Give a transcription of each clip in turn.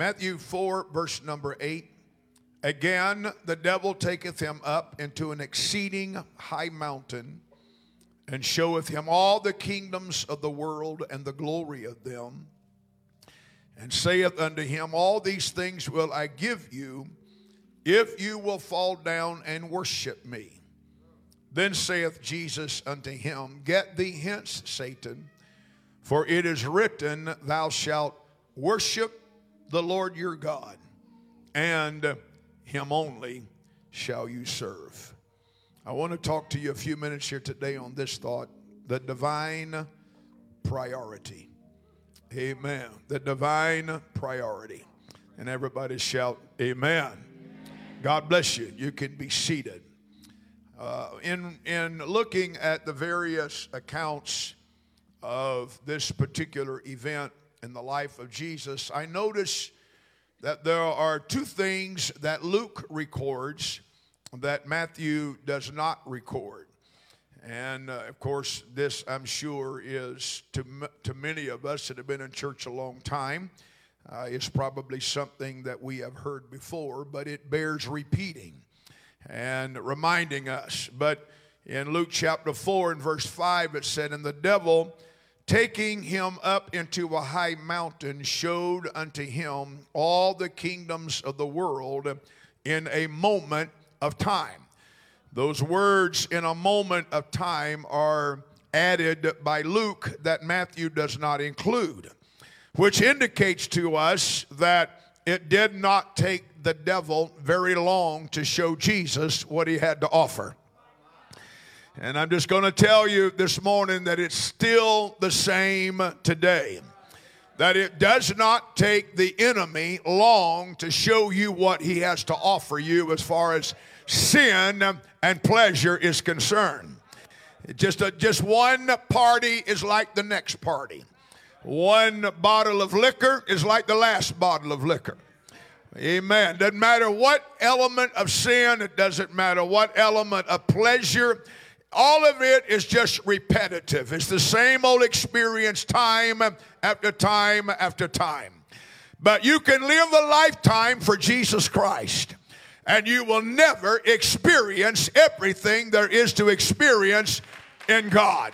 Matthew 4, verse number 8. Again, the devil taketh him up into an exceeding high mountain and showeth him all the kingdoms of the world and the glory of them, and saith unto him, All these things will I give you if you will fall down and worship me. Then saith Jesus unto him, Get thee hence, Satan, for it is written, Thou shalt worship the Lord your God, and him only shall you serve. I want to talk to you a few minutes here today on this thought the divine priority. Amen. The divine priority. And everybody shout, Amen. God bless you. You can be seated. Uh, in, in looking at the various accounts of this particular event in the life of Jesus, I notice that there are two things that Luke records that Matthew does not record. And uh, of course, this I'm sure is to, to many of us that have been in church a long time, uh, it's probably something that we have heard before, but it bears repeating and reminding us. But in Luke chapter 4 and verse 5, it said, And the devil taking him up into a high mountain, showed unto him all the kingdoms of the world in a moment of time. Those words, in a moment of time, are added by Luke that Matthew does not include, which indicates to us that it did not take the devil very long to show Jesus what he had to offer. And I'm just going to tell you this morning that it's still the same today. That it does not take the enemy long to show you what he has to offer you as far as sin and pleasure is concerned. Just, a, just one party is like the next party. One bottle of liquor is like the last bottle of liquor. Amen. Doesn't matter what element of sin, it doesn't matter what element of pleasure, all of it is just repetitive. It's the same old experience time after time after time. But you can live a lifetime for Jesus Christ and you will never experience everything there is to experience in God.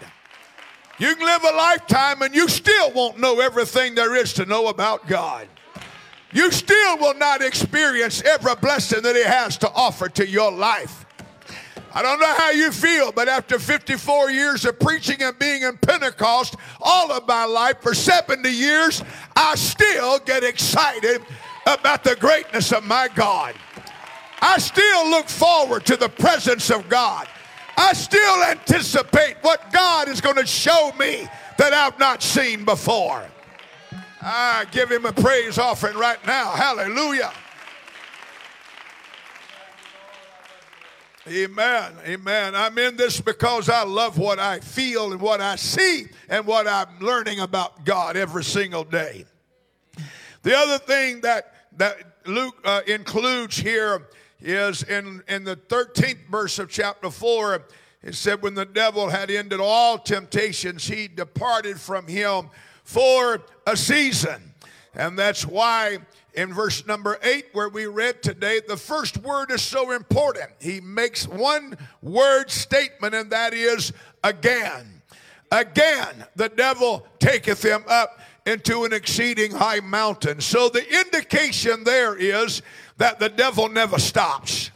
You can live a lifetime and you still won't know everything there is to know about God. You still will not experience every blessing that He has to offer to your life. I don't know how you feel, but after 54 years of preaching and being in Pentecost all of my life for 70 years, I still get excited about the greatness of my God. I still look forward to the presence of God. I still anticipate what God is going to show me that I've not seen before. I give him a praise offering right now. Hallelujah. Amen. Amen. I'm in this because I love what I feel and what I see and what I'm learning about God every single day. The other thing that, that Luke uh, includes here is in, in the 13th verse of chapter 4, it said, When the devil had ended all temptations, he departed from him for a season. And that's why in verse number eight, where we read today, the first word is so important. He makes one word statement, and that is again. Again, the devil taketh him up into an exceeding high mountain. So the indication there is that the devil never stops.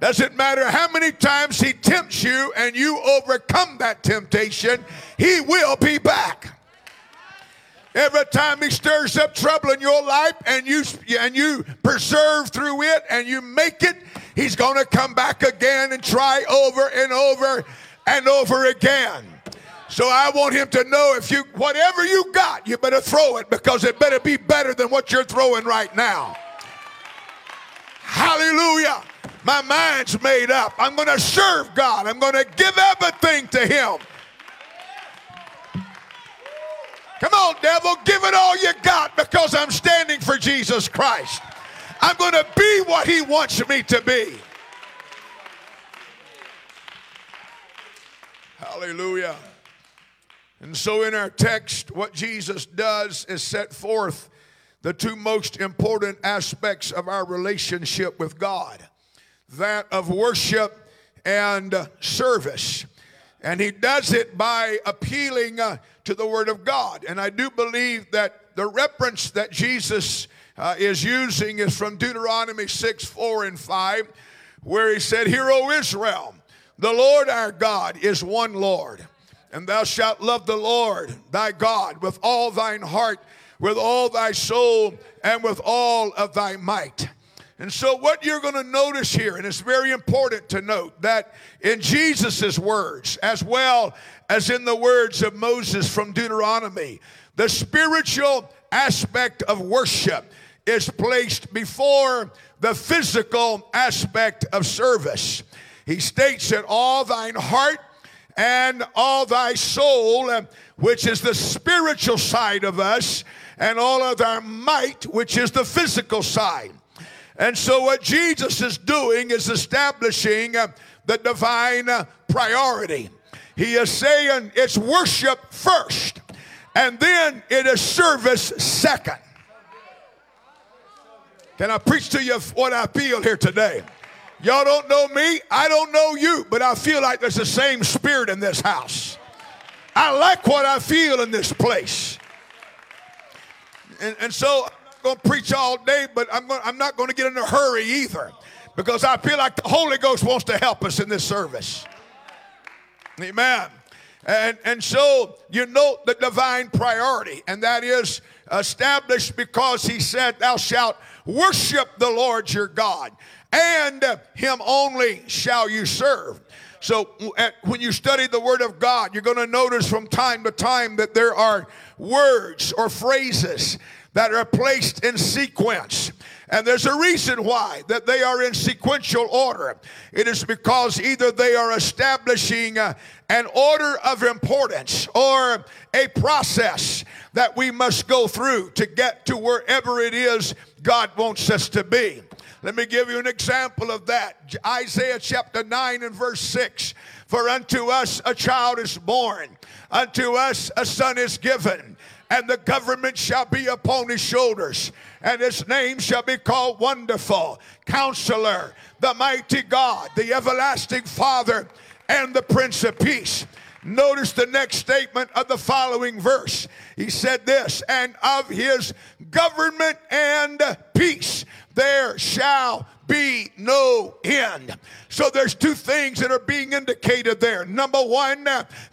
Doesn't matter how many times he tempts you and you overcome that temptation, he will be back. Every time he stirs up trouble in your life and you and you persevere through it and you make it, he's going to come back again and try over and over and over again. So I want him to know if you whatever you got, you better throw it because it better be better than what you're throwing right now. Hallelujah. My mind's made up. I'm going to serve God. I'm going to give everything to him. Come on, devil, give it all you got because I'm standing for Jesus Christ. I'm going to be what he wants me to be. Hallelujah. And so, in our text, what Jesus does is set forth the two most important aspects of our relationship with God that of worship and service. And he does it by appealing uh, to the Word of God. And I do believe that the reference that Jesus uh, is using is from Deuteronomy 6 4 and 5, where he said, Hear, O Israel, the Lord our God is one Lord, and thou shalt love the Lord thy God with all thine heart, with all thy soul, and with all of thy might. And so, what you're going to notice here, and it's very important to note that in Jesus' words, as well as in the words of Moses from Deuteronomy, the spiritual aspect of worship is placed before the physical aspect of service. He states that all thine heart and all thy soul, which is the spiritual side of us, and all of our might, which is the physical side. And so, what Jesus is doing is establishing uh, the divine uh, priority. He is saying it's worship first, and then it is service second. Can I preach to you what I feel here today? Y'all don't know me, I don't know you, but I feel like there's the same spirit in this house. I like what I feel in this place. And, and so going to preach all day, but I'm, going, I'm not going to get in a hurry either because I feel like the Holy Ghost wants to help us in this service. Amen. And, and so you note the divine priority, and that is established because he said, Thou shalt worship the Lord your God, and him only shall you serve. So when you study the Word of God, you're going to notice from time to time that there are words or phrases that are placed in sequence. And there's a reason why that they are in sequential order. It is because either they are establishing uh, an order of importance or a process that we must go through to get to wherever it is God wants us to be. Let me give you an example of that. Isaiah chapter 9 and verse 6. For unto us a child is born, unto us a son is given and the government shall be upon his shoulders, and his name shall be called Wonderful, Counselor, the Mighty God, the Everlasting Father, and the Prince of Peace. Notice the next statement of the following verse. He said this, and of his government and peace there shall be no end. So there's two things that are being indicated there. Number one,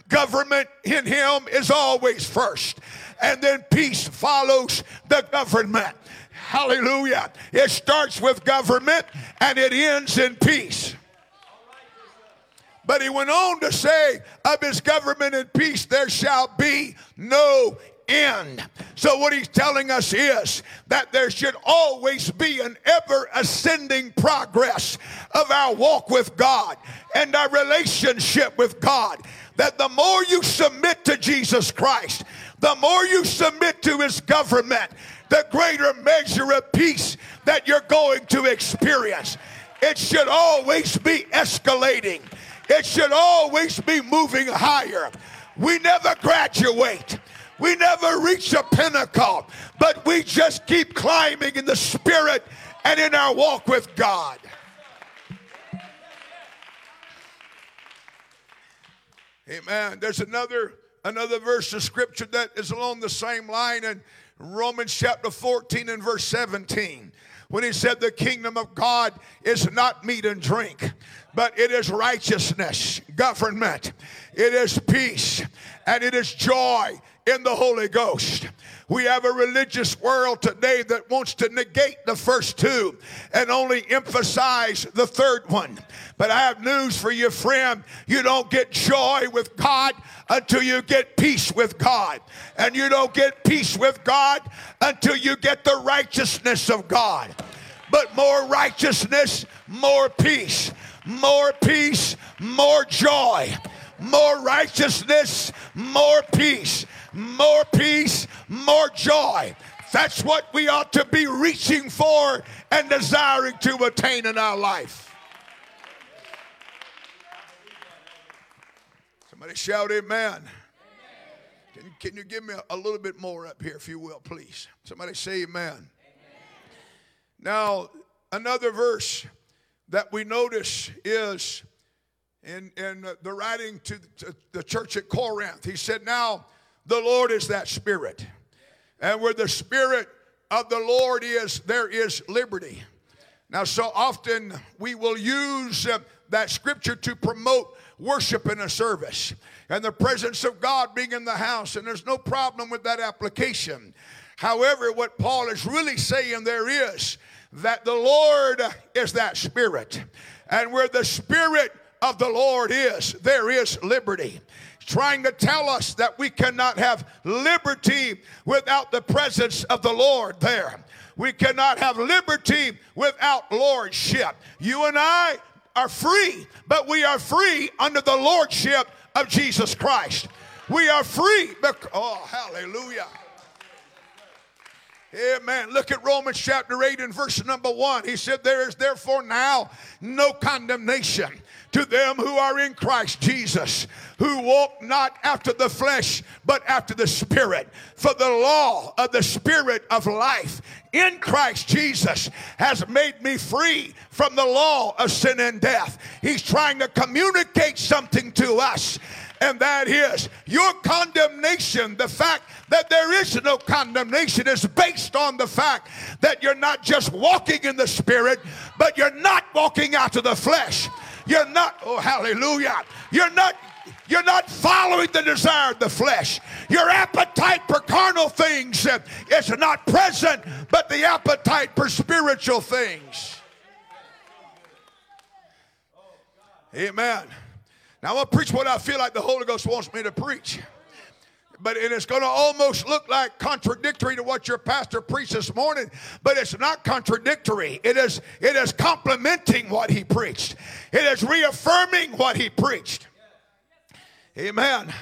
government in him is always first and then peace follows the government. Hallelujah. It starts with government and it ends in peace. But he went on to say, Of his government and peace there shall be no end. So, what he's telling us is that there should always be an ever ascending progress of our walk with God and our relationship with God. That the more you submit to Jesus Christ, the more you submit to his government, the greater measure of peace that you're going to experience. It should always be escalating. It should always be moving higher. We never graduate. We never reach a pinnacle, but we just keep climbing in the spirit and in our walk with God. Amen. There's another another verse of scripture that is along the same line in Romans chapter 14 and verse 17 when he said the kingdom of God is not meat and drink, but it is righteousness, government, it is peace, and it is joy in the Holy Ghost. We have a religious world today that wants to negate the first two and only emphasize the third one. But I have news for you, friend. You don't get joy with God until you get peace with God. And you don't get peace with God until you get the righteousness of God. But more righteousness, more peace. More peace, more joy. More righteousness, more peace more peace, more joy. That's what we ought to be reaching for and desiring to attain in our life. Somebody shout, Amen. Can, Can you give me a, a little bit more up here, if you will, please? Somebody say amen. amen. Now, another verse that we notice is in, in the writing to, to the church at Corinth. He said, Now the Lord is that Spirit. And where the Spirit of the Lord is, there is liberty. Now, so often we will use uh, that scripture to promote worship in a service and the presence of God being in the house, and there's no problem with that application. However, what Paul is really saying there is that the Lord is that Spirit, and where the Spirit of the Lord is, there is liberty trying to tell us that we cannot have liberty without the presence of the Lord there. We cannot have liberty without lordship. You and I are free, but we are free under the lordship of Jesus Christ. We are free. Because, oh, hallelujah. Amen. Look at Romans chapter 8 and verse number 1. He said, There is therefore now no condemnation to them who are in Christ Jesus, who walk not after the flesh, but after the Spirit. For the law of the Spirit of life in Christ Jesus has made me free from the law of sin and death. He's trying to communicate something to us and that is your condemnation. The fact that there is no condemnation is based on the fact that you're not just walking in the Spirit, but you're not walking out of the flesh. You're not, oh, hallelujah. You're not you're not following the desire of the flesh. Your appetite for carnal things is not present, but the appetite for spiritual things. Amen. Now to preach what I feel like the Holy Ghost wants me to preach but it is going to almost look like contradictory to what your pastor preached this morning but it's not contradictory. It is it is complementing what he preached. It is reaffirming what he preached. Amen.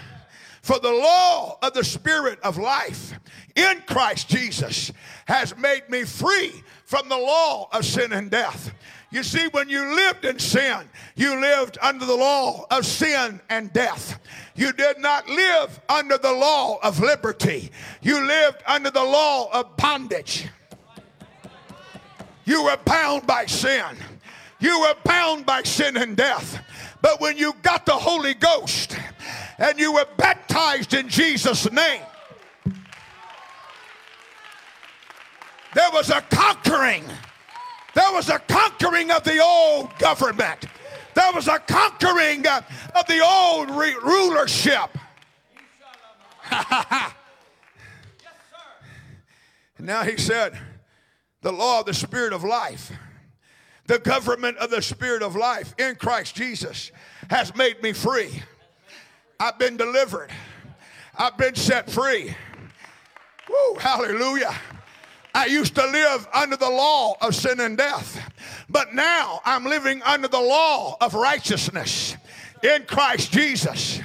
For the law of the spirit of life in christ jesus has made me free from the law of sin and death you see, when you lived in sin, you lived under the law of sin and death. You did not live under the law of liberty. You lived under the law of bondage. You were bound by sin. You were bound by sin and death. But when you got the Holy Ghost and you were baptized in Jesus' name, there was a conquering there was a conquering of the old government. There was a conquering uh, of the old re- rulership. now he said, the law of the Spirit of life, the government of the Spirit of life in Christ Jesus has made me free. I've been delivered, I've been set free. Woo, hallelujah. I used to live under the law of sin and death, but now I'm living under the law of righteousness in Christ Jesus.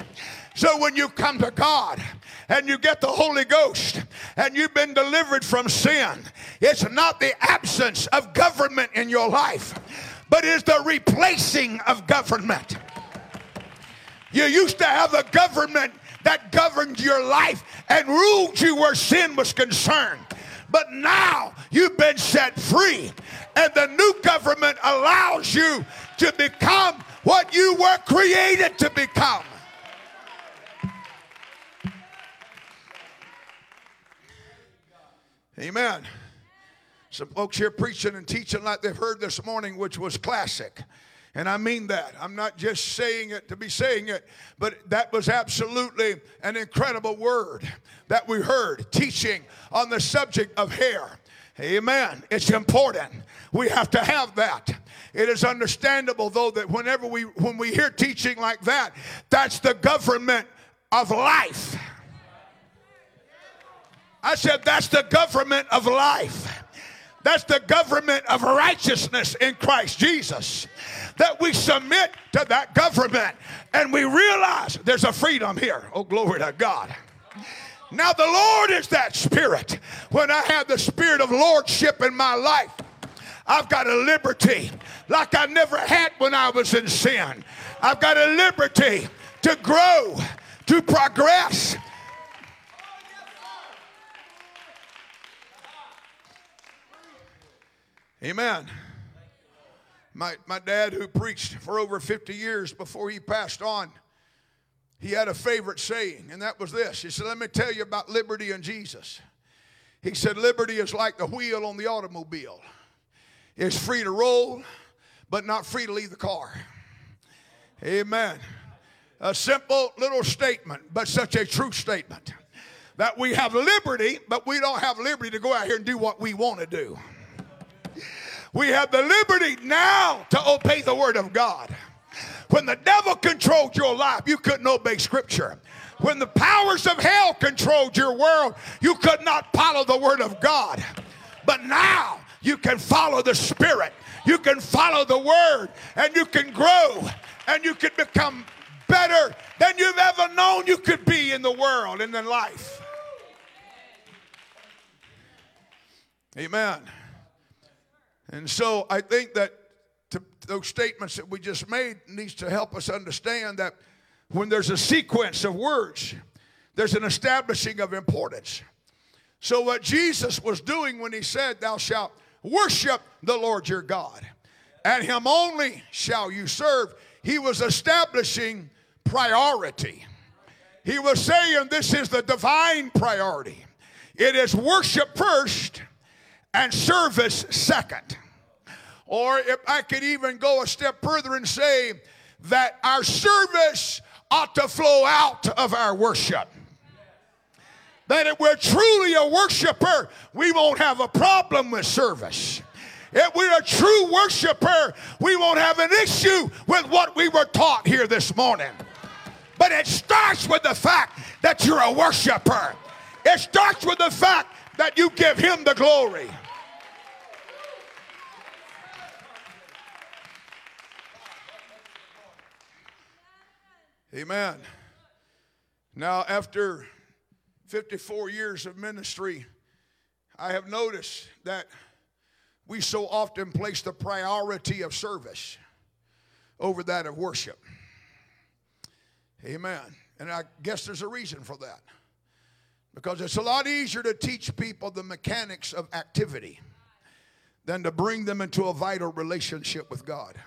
So when you come to God, and you get the Holy Ghost and you've been delivered from sin, it's not the absence of government in your life, but it's the replacing of government. You used to have a government that governed your life and ruled you where sin was concerned. But now you've been set free, and the new government allows you to become what you were created to become. Amen. Some folks here preaching and teaching like they've heard this morning, which was classic. And I mean that. I'm not just saying it to be saying it, but that was absolutely an incredible word that we heard teaching on the subject of hair. Amen. It's important. We have to have that. It is understandable though that whenever we when we hear teaching like that, that's the government of life. I said that's the government of life. That's the government of righteousness in Christ Jesus that we submit to that government and we realize there's a freedom here. Oh, glory to God. Now, the Lord is that spirit. When I have the spirit of lordship in my life, I've got a liberty like I never had when I was in sin. I've got a liberty to grow, to progress. Amen. My, my dad, who preached for over 50 years before he passed on, he had a favorite saying, and that was this. He said, Let me tell you about liberty and Jesus. He said, Liberty is like the wheel on the automobile. It's free to roll, but not free to leave the car. Amen. A simple little statement, but such a true statement. That we have liberty, but we don't have liberty to go out here and do what we want to do. We have the liberty now to obey the word of God. When the devil controlled your life, you couldn't obey scripture. When the powers of hell controlled your world, you could not follow the word of God. But now you can follow the spirit. You can follow the word and you can grow and you can become better than you've ever known you could be in the world and in life. Amen. And so I think that to, those statements that we just made needs to help us understand that when there's a sequence of words, there's an establishing of importance. So what Jesus was doing when he said, "Thou shalt worship the Lord your God, and him only shall you serve," he was establishing priority. He was saying this is the divine priority. It is worship first and service second. Or if I could even go a step further and say that our service ought to flow out of our worship. That if we're truly a worshiper, we won't have a problem with service. If we're a true worshiper, we won't have an issue with what we were taught here this morning. But it starts with the fact that you're a worshiper. It starts with the fact that you give him the glory. Amen. Now, after 54 years of ministry, I have noticed that we so often place the priority of service over that of worship. Amen. And I guess there's a reason for that. Because it's a lot easier to teach people the mechanics of activity than to bring them into a vital relationship with God.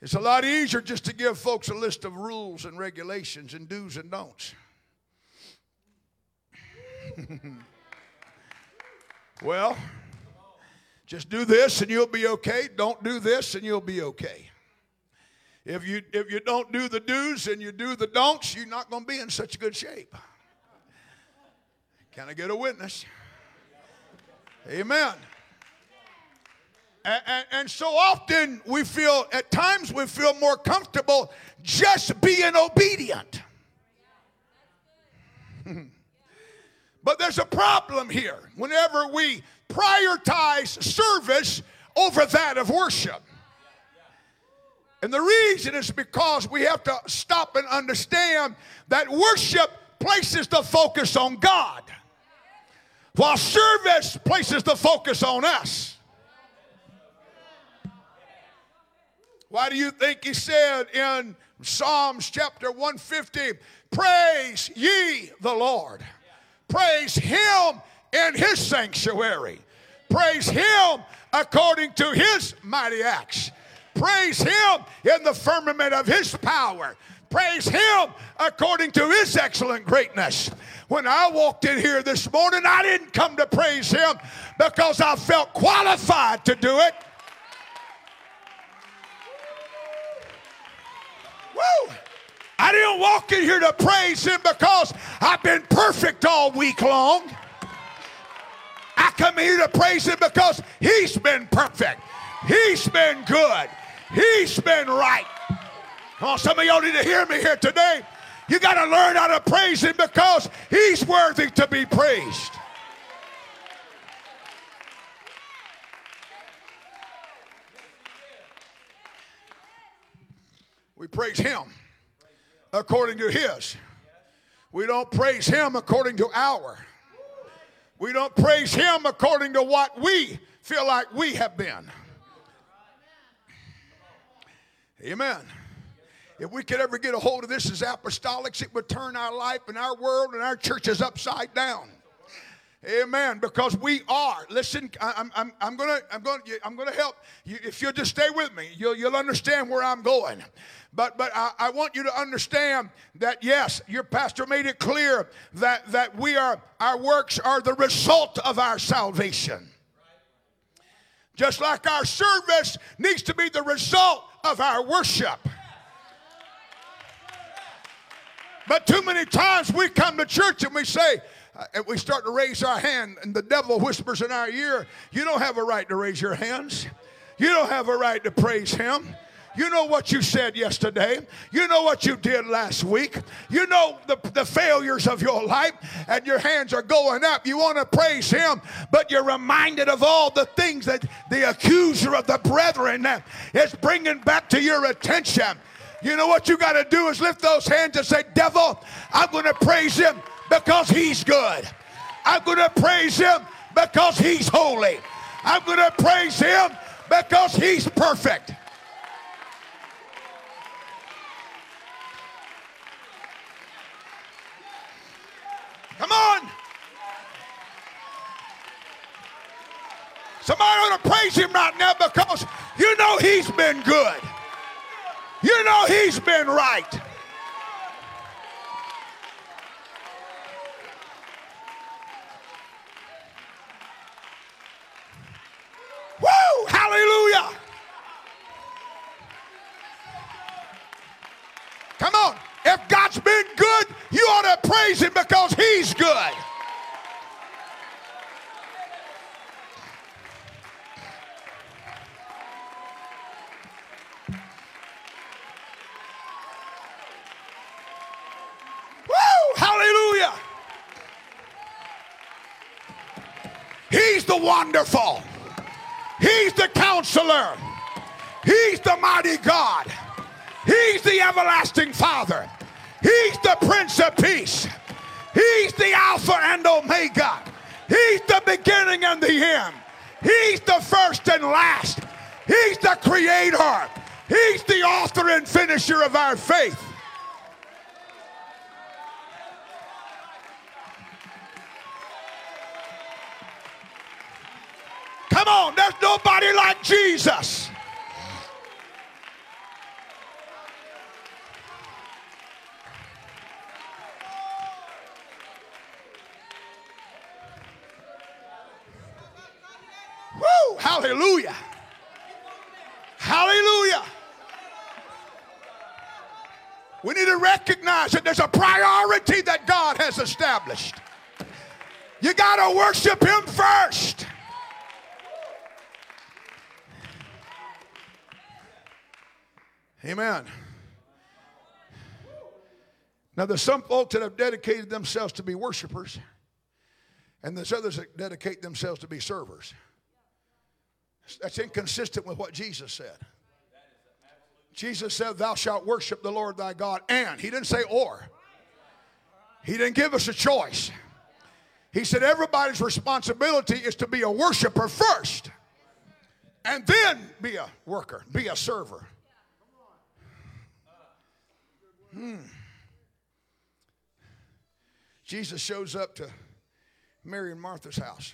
It's a lot easier just to give folks a list of rules and regulations and do's and don'ts. well, just do this and you'll be okay. Don't do this and you'll be okay. If you if you don't do the do's and you do the don'ts, you're not going to be in such good shape. Can I get a witness? Amen. And, and, and, so often we feel, at times we feel more comfortable just being obedient. but there's a problem here whenever we prioritize service over that of worship. And the reason is because we have to stop and understand that worship places the focus on God, while service places the focus on us. Why do you think he said in Psalms chapter 150, Praise ye the Lord? Praise him in his sanctuary. Praise him according to his mighty acts. Praise him in the firmament of his power. Praise him according to his excellent greatness. When I walked in here this morning, I didn't come to praise him because I felt qualified to do it. Woo! I didn't walk in here to praise him because I've been perfect all week long. I come here to praise him because he's been perfect. He's been good. He's been right. Oh, some of y'all need to hear me here today. You got to learn how to praise him because he's worthy to be praised. We praise Him according to His. We don't praise Him according to our. We don't praise Him according to what we feel like we have been. Amen. If we could ever get a hold of this as apostolics, it would turn our life and our world and our churches upside down. Amen. Because we are. Listen, I'm, I'm, I'm gonna I'm gonna I'm gonna help you. If you'll just stay with me, you'll you'll understand where I'm going. But but I, I want you to understand that yes, your pastor made it clear that that we are our works are the result of our salvation. Just like our service needs to be the result of our worship. But too many times we come to church and we say, Uh, and we start to raise our hand, and the devil whispers in our ear, You don't have a right to raise your hands. You don't have a right to praise him. You know what you said yesterday. You know what you did last week. You know the, the failures of your life, and your hands are going up. You want to praise Him, but you're reminded of all the things that the accuser of the brethren is bringing back to your attention. You know what you got to do is lift those hands and say, Devil, I'm going to praise Him because He's good. I'm going to praise Him because He's holy. I'm going to praise Him because He's perfect. Come on. Somebody ought to praise him right now because you know he's been good. You know he's been right. Woo! Hallelujah! Come on. If God's been good, you ought to praise Him because He's good. Hallelujah! He's the wonderful. He's the counselor. He's the mighty God. He's the everlasting Father. He's the Prince of Peace. He's the Alpha and Omega. He's the beginning and the end. He's the first and last. He's the creator. He's the author and finisher of our faith. Come on, there's nobody like Jesus. Woo! Hallelujah. Hallelujah. We need to recognize that there's a priority that God has established. You got to worship Him first. Amen. Now, there's some folks that have dedicated themselves to be worshipers, and there's others that dedicate themselves to be servers. That's inconsistent with what Jesus said. Jesus said, Thou shalt worship the Lord thy God, and he didn't say or. He didn't give us a choice. He said, Everybody's responsibility is to be a worshiper first, and then be a worker, be a server. Hmm. Jesus shows up to Mary and Martha's house.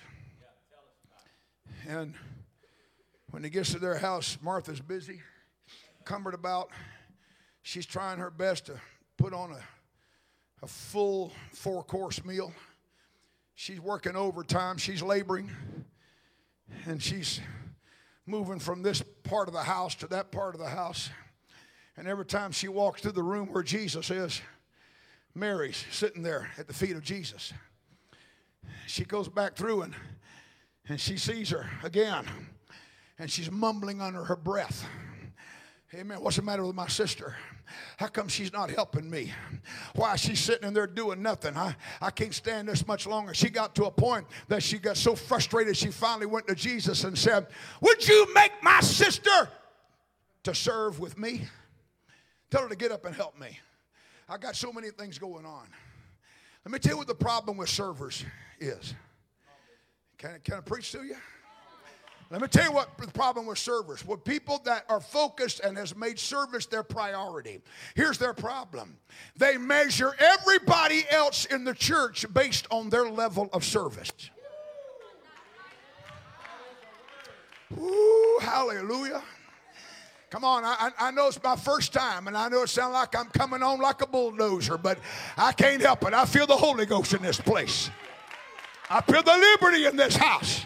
And when he gets to their house, Martha's busy, cumbered about. She's trying her best to put on a, a full four course meal. She's working overtime, she's laboring, and she's moving from this part of the house to that part of the house. And every time she walks through the room where Jesus is, Mary's sitting there at the feet of Jesus. She goes back through and, and she sees her again and she's mumbling under her breath. Amen. What's the matter with my sister? How come she's not helping me? Why is she sitting in there doing nothing? I, I can't stand this much longer. She got to a point that she got so frustrated she finally went to Jesus and said, Would you make my sister to serve with me? Tell her to get up and help me. I got so many things going on. Let me tell you what the problem with servers is. Can I, can I preach to you? Let me tell you what the problem with servers. With people that are focused and has made service their priority. Here's their problem. They measure everybody else in the church based on their level of service. Ooh, hallelujah. Come on, I, I know it's my first time, and I know it sounds like I'm coming on like a bulldozer, but I can't help it. I feel the Holy Ghost in this place. I feel the liberty in this house.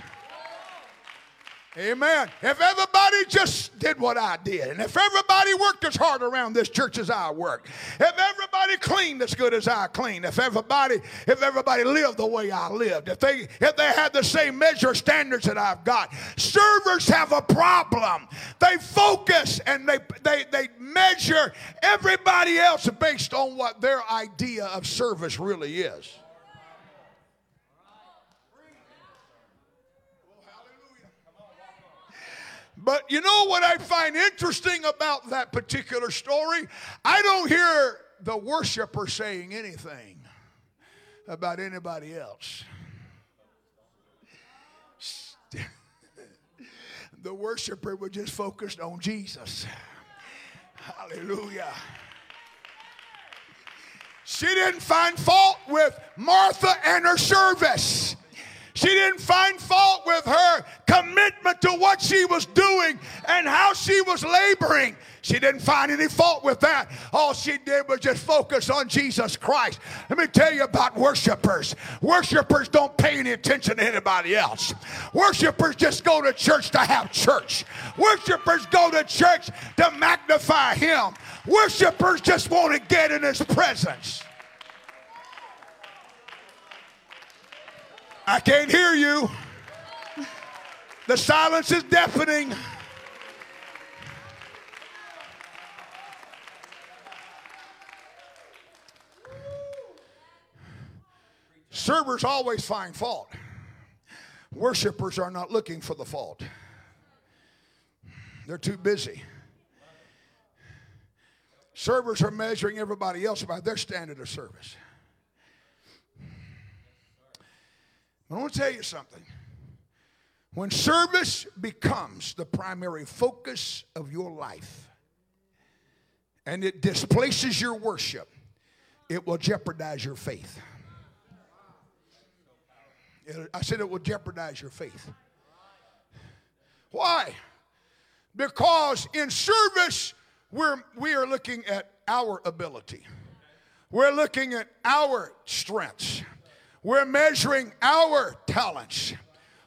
Amen. If everybody just did what I did, and if everybody worked as hard around this church as I worked, if everybody cleaned as good as I cleaned, if everybody, if everybody lived the way I lived, if they if they had the same measure standards that I've got, servers have a problem. They focus and they they they measure everybody else based on what their idea of service really is. But you know what I find interesting about that particular story? I don't hear the worshiper saying anything about anybody else. the worshiper was just focused on Jesus. Hallelujah. She didn't find fault with Martha and her service. She didn't find fault with her commitment to what she was doing and how she was laboring. She didn't find any fault with that. All she did was just focus on Jesus Christ. Let me tell you about worshipers. Worshipers don't pay any attention to anybody else. Worshipers just go to church to have church. Worshipers go to church to magnify Him. Worshipers just want to get in His presence. I can't hear you. The silence is deafening. Servers always find fault. Worshippers are not looking for the fault. They're too busy. Servers are measuring everybody else by their standard of service. I want to tell you something. When service becomes the primary focus of your life and it displaces your worship, it will jeopardize your faith. I said it will jeopardize your faith. Why? Because in service, we're, we are looking at our ability, we're looking at our strengths. We're measuring our talents,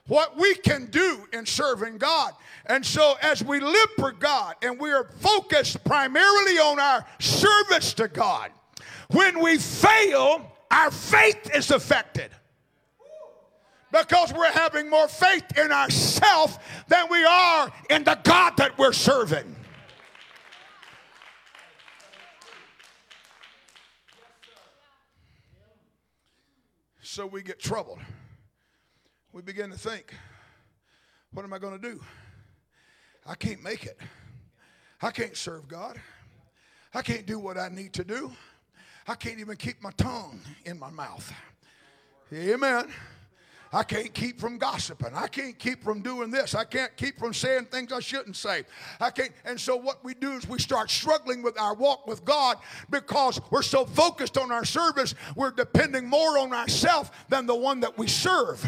what we can do in serving God. And so, as we live for God and we are focused primarily on our service to God, when we fail, our faith is affected because we're having more faith in ourselves than we are in the God that we're serving. So we get troubled. We begin to think, what am I going to do? I can't make it. I can't serve God. I can't do what I need to do. I can't even keep my tongue in my mouth. Amen. I can't keep from gossiping. I can't keep from doing this. I can't keep from saying things I shouldn't say. I can't. And so what we do is we start struggling with our walk with God because we're so focused on our service, we're depending more on ourselves than the one that we serve.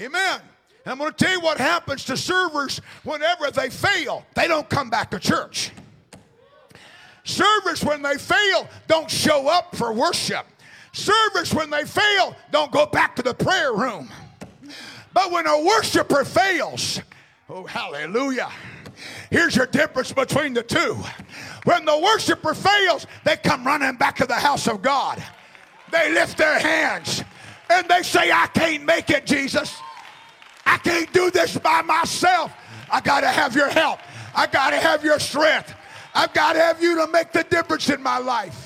Amen. I'm going to tell you what happens to servers whenever they fail. They don't come back to church. Servers, when they fail, don't show up for worship. Servers, when they fail, don't go back to the prayer room. But when a worshiper fails, oh, hallelujah. Here's your difference between the two. When the worshiper fails, they come running back to the house of God. They lift their hands and they say, I can't make it, Jesus. I can't do this by myself. I got to have your help. I got to have your strength. I've got to have you to make the difference in my life.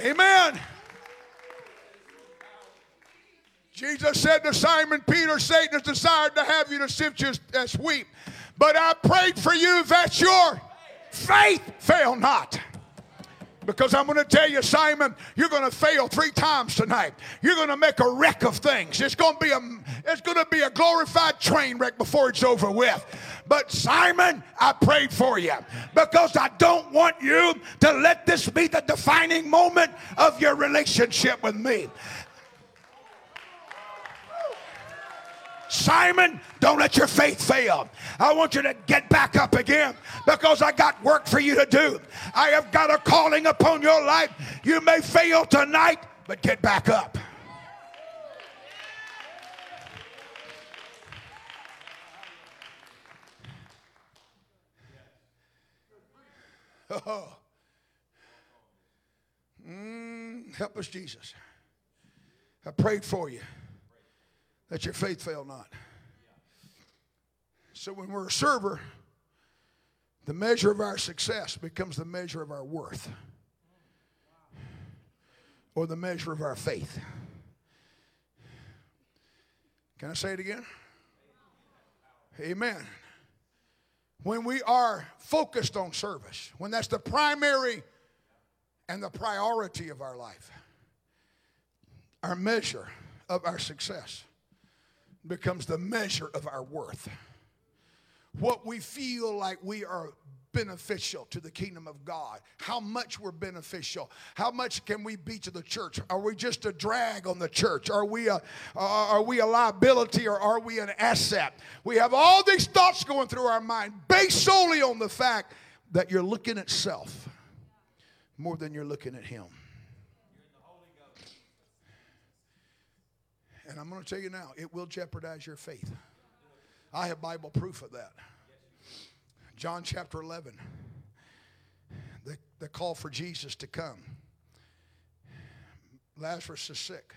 Amen. Jesus said to Simon Peter, Satan has desired to have you to sift you as uh, wheat. But I prayed for you that your faith fail not. Because I'm going to tell you, Simon, you're going to fail three times tonight. You're going to make a wreck of things. It's going to be a it's going to be a glorified train wreck before it's over with. But Simon, I prayed for you because I don't want you to let this be the defining moment of your relationship with me. Simon, don't let your faith fail. I want you to get back up again because I got work for you to do. I have got a calling upon your life. You may fail tonight, but get back up. Mm, help us, Jesus. I prayed for you that your faith fail not. So when we're a server, the measure of our success becomes the measure of our worth or the measure of our faith. Can I say it again? Amen. When we are focused on service, when that's the primary and the priority of our life, our measure of our success becomes the measure of our worth. What we feel like we are beneficial to the kingdom of God, how much we're beneficial, how much can we be to the church? Are we just a drag on the church? Are we a, uh, are we a liability or are we an asset? We have all these thoughts going through our mind based solely on the fact that you're looking at self more than you're looking at Him. And I'm going to tell you now, it will jeopardize your faith. I have Bible proof of that. John chapter 11, the, the call for Jesus to come. Lazarus is sick.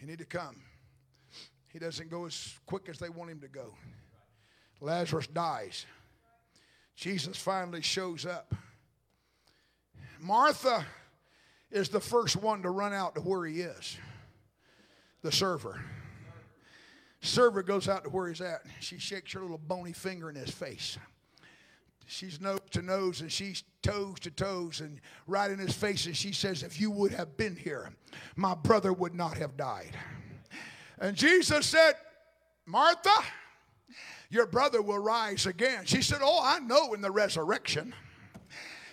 He need to come. He doesn't go as quick as they want him to go. Lazarus dies. Jesus finally shows up. Martha is the first one to run out to where he is the server. Server goes out to where he's at. She shakes her little bony finger in his face. She's nose to nose and she's toes to toes and right in his face. And she says, If you would have been here, my brother would not have died. And Jesus said, Martha, your brother will rise again. She said, Oh, I know in the resurrection.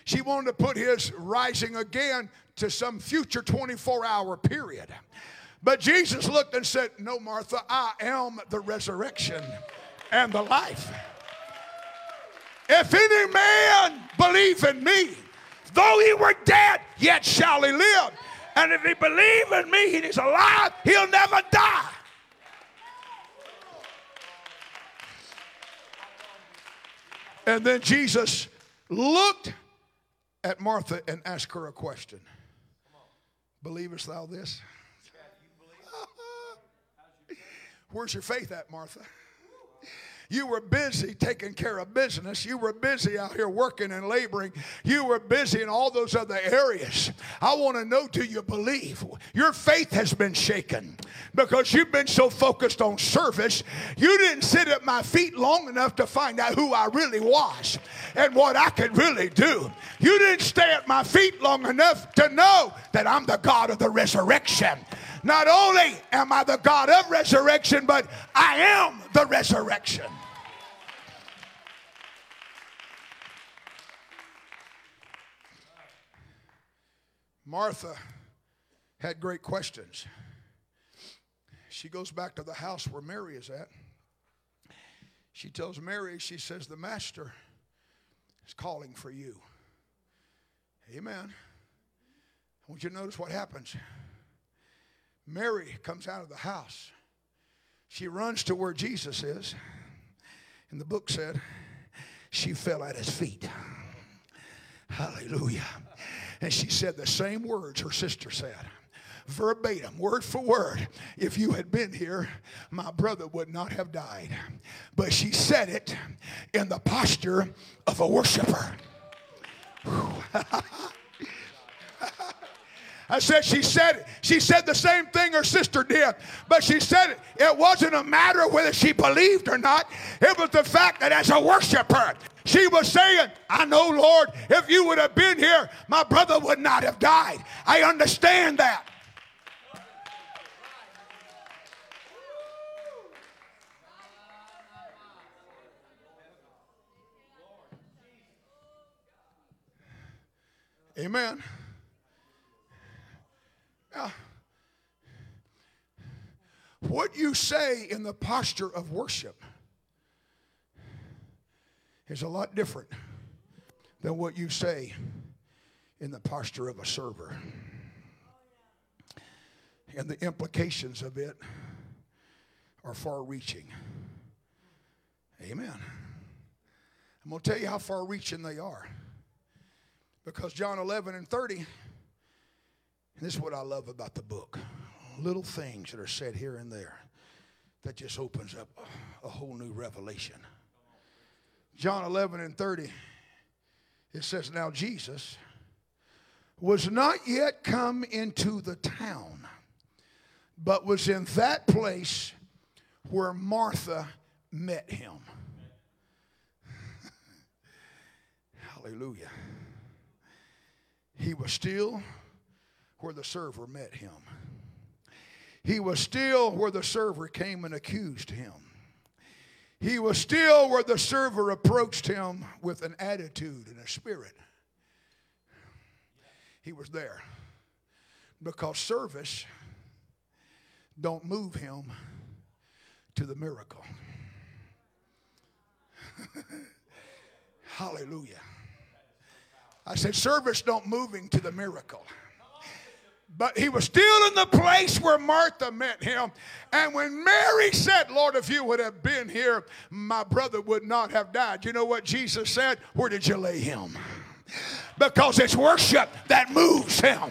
She wanted to put his rising again to some future 24 hour period. But Jesus looked and said, No, Martha, I am the resurrection and the life. If any man believe in me, though he were dead, yet shall he live. And if he believe in me, he is alive, he'll never die. And then Jesus looked at Martha and asked her a question Believest thou this? Where's your faith at, Martha? You were busy taking care of business. You were busy out here working and laboring. You were busy in all those other areas. I want to know do you believe? Your faith has been shaken because you've been so focused on service. You didn't sit at my feet long enough to find out who I really was and what I could really do. You didn't stay at my feet long enough to know that I'm the God of the resurrection. Not only am I the God of resurrection, but I am the resurrection. Martha had great questions. She goes back to the house where Mary is at. She tells Mary, she says, The Master is calling for you. Amen. I want you to notice what happens. Mary comes out of the house. She runs to where Jesus is. And the book said, she fell at his feet. Hallelujah. And she said the same words her sister said verbatim, word for word. If you had been here, my brother would not have died. But she said it in the posture of a worshiper. I said she said she said the same thing her sister did, but she said it, it wasn't a matter of whether she believed or not. It was the fact that as a worshiper, she was saying, I know, Lord, if you would have been here, my brother would not have died. I understand that. Amen. Now, what you say in the posture of worship is a lot different than what you say in the posture of a server. And the implications of it are far reaching. Amen. I'm going to tell you how far reaching they are. Because John 11 and 30, and this is what I love about the book little things that are said here and there that just opens up a whole new revelation. John 11 and 30, it says, Now Jesus was not yet come into the town, but was in that place where Martha met him. Hallelujah. He was still where the server met him. He was still where the server came and accused him. He was still where the server approached him with an attitude and a spirit. He was there because service don't move him to the miracle. Hallelujah. I said, service don't move him to the miracle. But he was still in the place where Martha met him. And when Mary said, Lord, if you would have been here, my brother would not have died. You know what Jesus said? Where did you lay him? Because it's worship that moves him.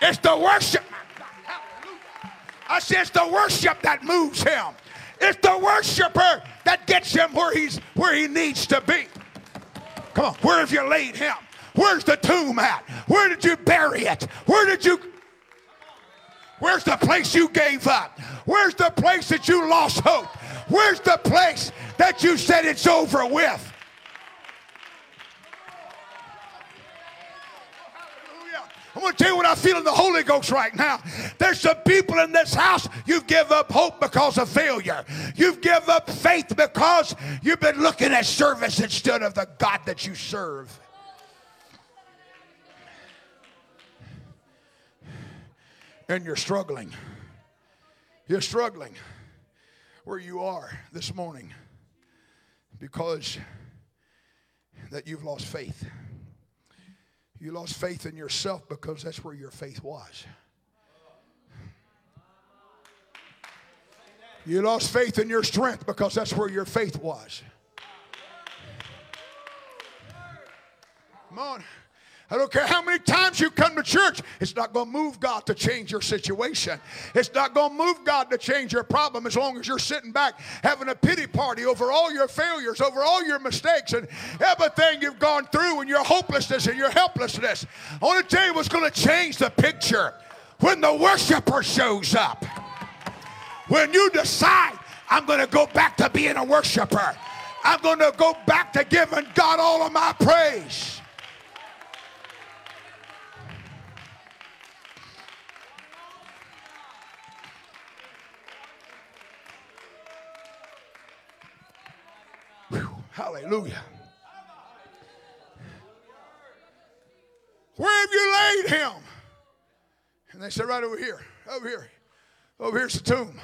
It's the worship. I said it's the worship that moves him. It's the worshiper that gets him where he's where he needs to be. Come on, where have you laid him? Where's the tomb at? Where did you bury it? Where did you Where's the place you gave up? Where's the place that you lost hope? Where's the place that you said it's over with? I'm going to tell you what I feel in the Holy Ghost right now. There's some people in this house, you've given up hope because of failure. You've given up faith because you've been looking at service instead of the God that you serve. And you're struggling. You're struggling where you are this morning because that you've lost faith. You lost faith in yourself because that's where your faith was. You lost faith in your strength because that's where your faith was. Come on. I don't care how many times you come to church, it's not going to move God to change your situation. It's not going to move God to change your problem as long as you're sitting back having a pity party over all your failures, over all your mistakes, and everything you've gone through, and your hopelessness and your helplessness. I want to tell you what's going to change the picture when the worshiper shows up. When you decide, I'm going to go back to being a worshiper, I'm going to go back to giving God all of my praise. Hallelujah. Where have you laid him? And they said, Right over here, over here. Over here's the tomb.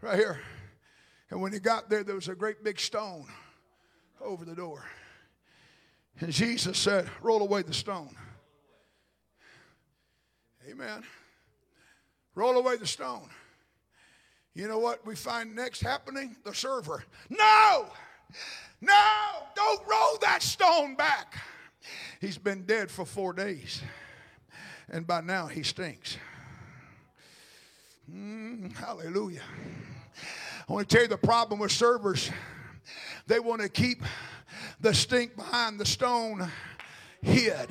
Right here. And when he got there, there was a great big stone over the door. And Jesus said, Roll away the stone. Amen. Roll away the stone. You know what we find next happening? The server. No! No, don't roll that stone back. He's been dead for four days, and by now he stinks. Mm, hallelujah. I want to tell you the problem with servers. They want to keep the stink behind the stone hid.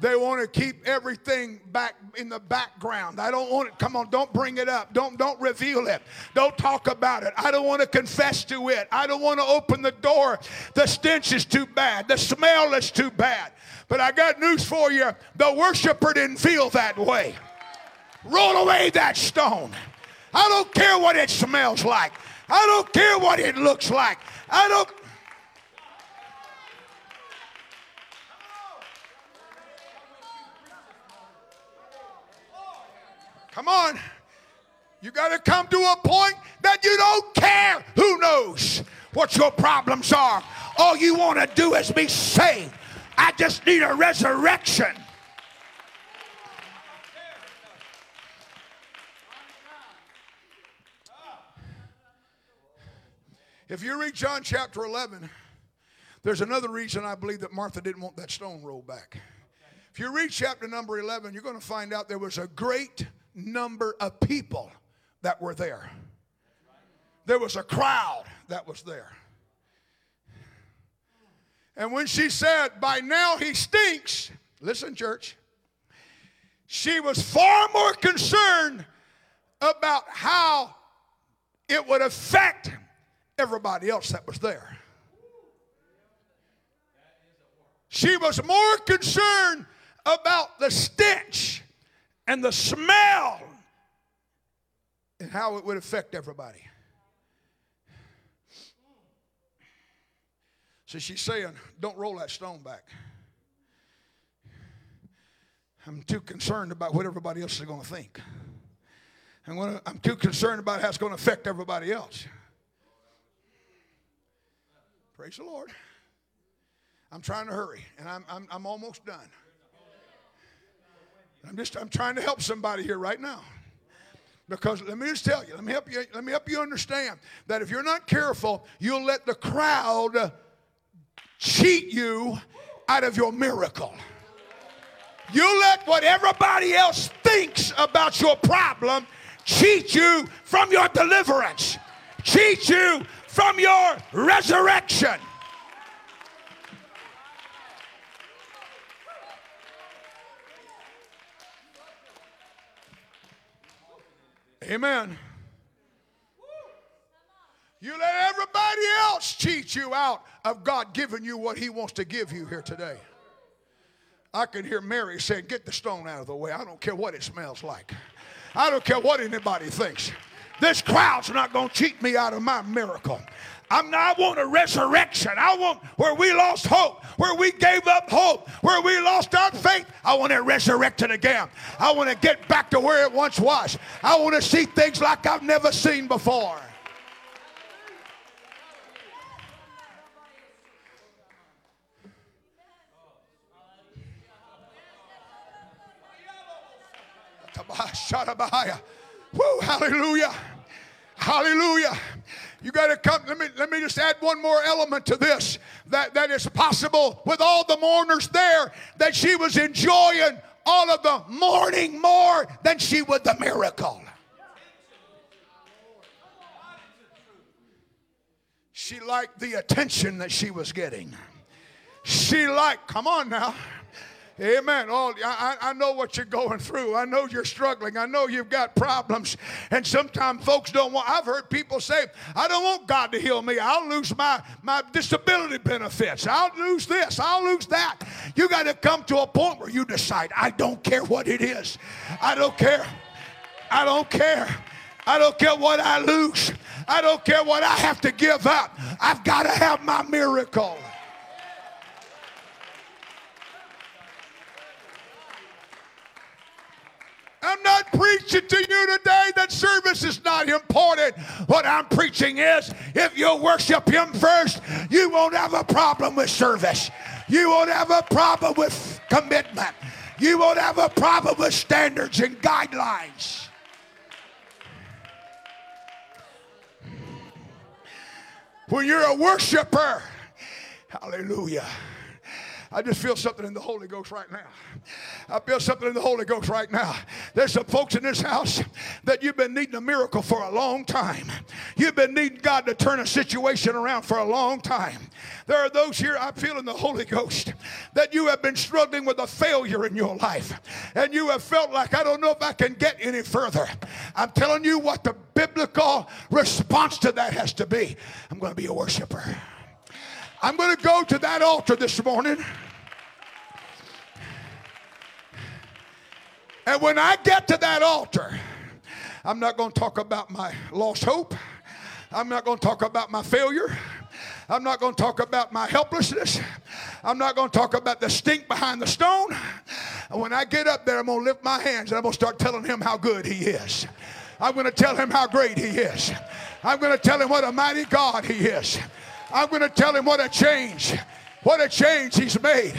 They want to keep everything back in the background. I don't want it. Come on, don't bring it up. Don't don't reveal it. Don't talk about it. I don't want to confess to it. I don't want to open the door. The stench is too bad. The smell is too bad. But I got news for you. The worshiper didn't feel that way. Roll away that stone. I don't care what it smells like. I don't care what it looks like. I don't Come on. You got to come to a point that you don't care who knows what your problems are. All you want to do is be saved. I just need a resurrection. If you read John chapter 11, there's another reason I believe that Martha didn't want that stone rolled back. If you read chapter number 11, you're going to find out there was a great number of people that were there. There was a crowd that was there. And when she said, By now he stinks, listen, church, she was far more concerned about how it would affect everybody else that was there. She was more concerned about the stench and the smell and how it would affect everybody. So she's saying, Don't roll that stone back. I'm too concerned about what everybody else is going to think. I'm, gonna, I'm too concerned about how it's going to affect everybody else. Praise the Lord. I'm trying to hurry, and I'm, I'm, I'm almost done. I'm just I'm trying to help somebody here right now. Because let me just tell you, let me help you, let me help you understand that if you're not careful, you'll let the crowd cheat you out of your miracle. You let what everybody else thinks about your problem cheat you from your deliverance, cheat you from your resurrection. Amen. You let everybody else cheat you out of God giving you what He wants to give you here today. I can hear Mary saying, Get the stone out of the way. I don't care what it smells like. I don't care what anybody thinks. This crowd's not going to cheat me out of my miracle. I'm, not, I want a resurrection. I want where we lost hope, where we gave up hope, where we lost our faith. I want it resurrected again. I want to get back to where it once was. I want to see things like I've never seen before. Woo, hallelujah. Hallelujah. You got to come. Let me, let me just add one more element to this that, that is possible with all the mourners there, that she was enjoying all of the mourning more than she would the miracle. She liked the attention that she was getting. She liked, come on now. Amen. Oh, I, I know what you're going through. I know you're struggling. I know you've got problems. And sometimes folks don't want, I've heard people say, I don't want God to heal me. I'll lose my, my disability benefits. I'll lose this. I'll lose that. You got to come to a point where you decide, I don't care what it is. I don't care. I don't care. I don't care what I lose. I don't care what I have to give up. I've got to have my miracle. I'm not preaching to you today that service is not important. What I'm preaching is if you worship Him first, you won't have a problem with service. You won't have a problem with commitment. You won't have a problem with standards and guidelines. When you're a worshiper, hallelujah. I just feel something in the Holy Ghost right now. I feel something in the Holy Ghost right now. There's some folks in this house that you've been needing a miracle for a long time. You've been needing God to turn a situation around for a long time. There are those here, I feel in the Holy Ghost, that you have been struggling with a failure in your life and you have felt like, I don't know if I can get any further. I'm telling you what the biblical response to that has to be. I'm going to be a worshiper. I'm going to go to that altar this morning. And when I get to that altar, I'm not going to talk about my lost hope. I'm not going to talk about my failure. I'm not going to talk about my helplessness. I'm not going to talk about the stink behind the stone. And when I get up there, I'm going to lift my hands and I'm going to start telling him how good he is. I'm going to tell him how great he is. I'm going to tell him what a mighty God he is. I'm going to tell him what a change, what a change he's made.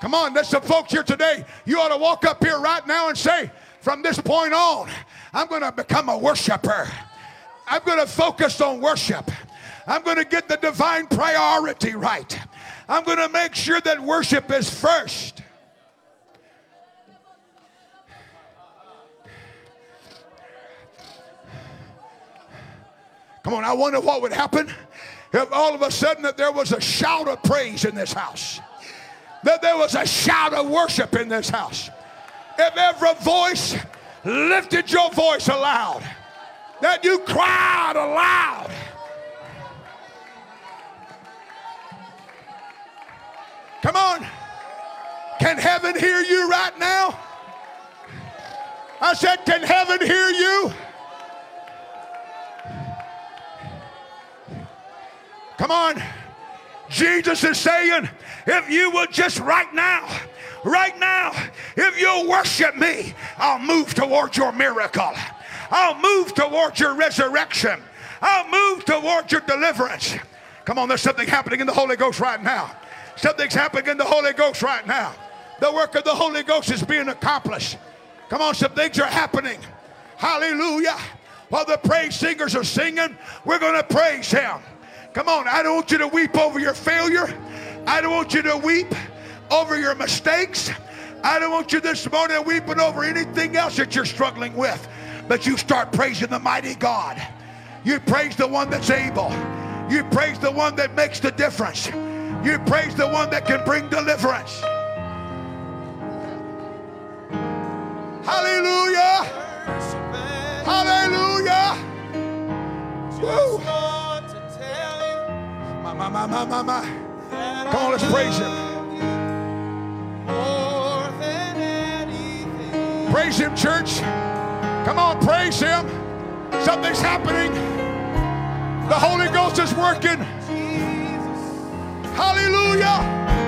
Come on, there's some folks here today. You ought to walk up here right now and say, from this point on, I'm going to become a worshiper. I'm going to focus on worship. I'm going to get the divine priority right. I'm going to make sure that worship is first. Come on, I wonder what would happen all of a sudden that there was a shout of praise in this house. That there was a shout of worship in this house. If every voice lifted your voice aloud, that you cried aloud. Come on. Can heaven hear you right now? I said, Can heaven hear you? Come on. Jesus is saying, if you will just right now, right now, if you'll worship me, I'll move towards your miracle. I'll move towards your resurrection. I'll move towards your deliverance. Come on, there's something happening in the Holy Ghost right now. Something's happening in the Holy Ghost right now. The work of the Holy Ghost is being accomplished. Come on, some things are happening. Hallelujah. While the praise singers are singing, we're going to praise Him. Come on, I don't want you to weep over your failure. I don't want you to weep over your mistakes. I don't want you this morning weeping over anything else that you're struggling with. But you start praising the mighty God. You praise the one that's able. You praise the one that makes the difference. You praise the one that can bring deliverance. Hallelujah. Hallelujah. Woo. My, my, my, my, my. Come on, let's praise him. Praise him, church. Come on, praise him. Something's happening. The Holy Ghost is working. Hallelujah.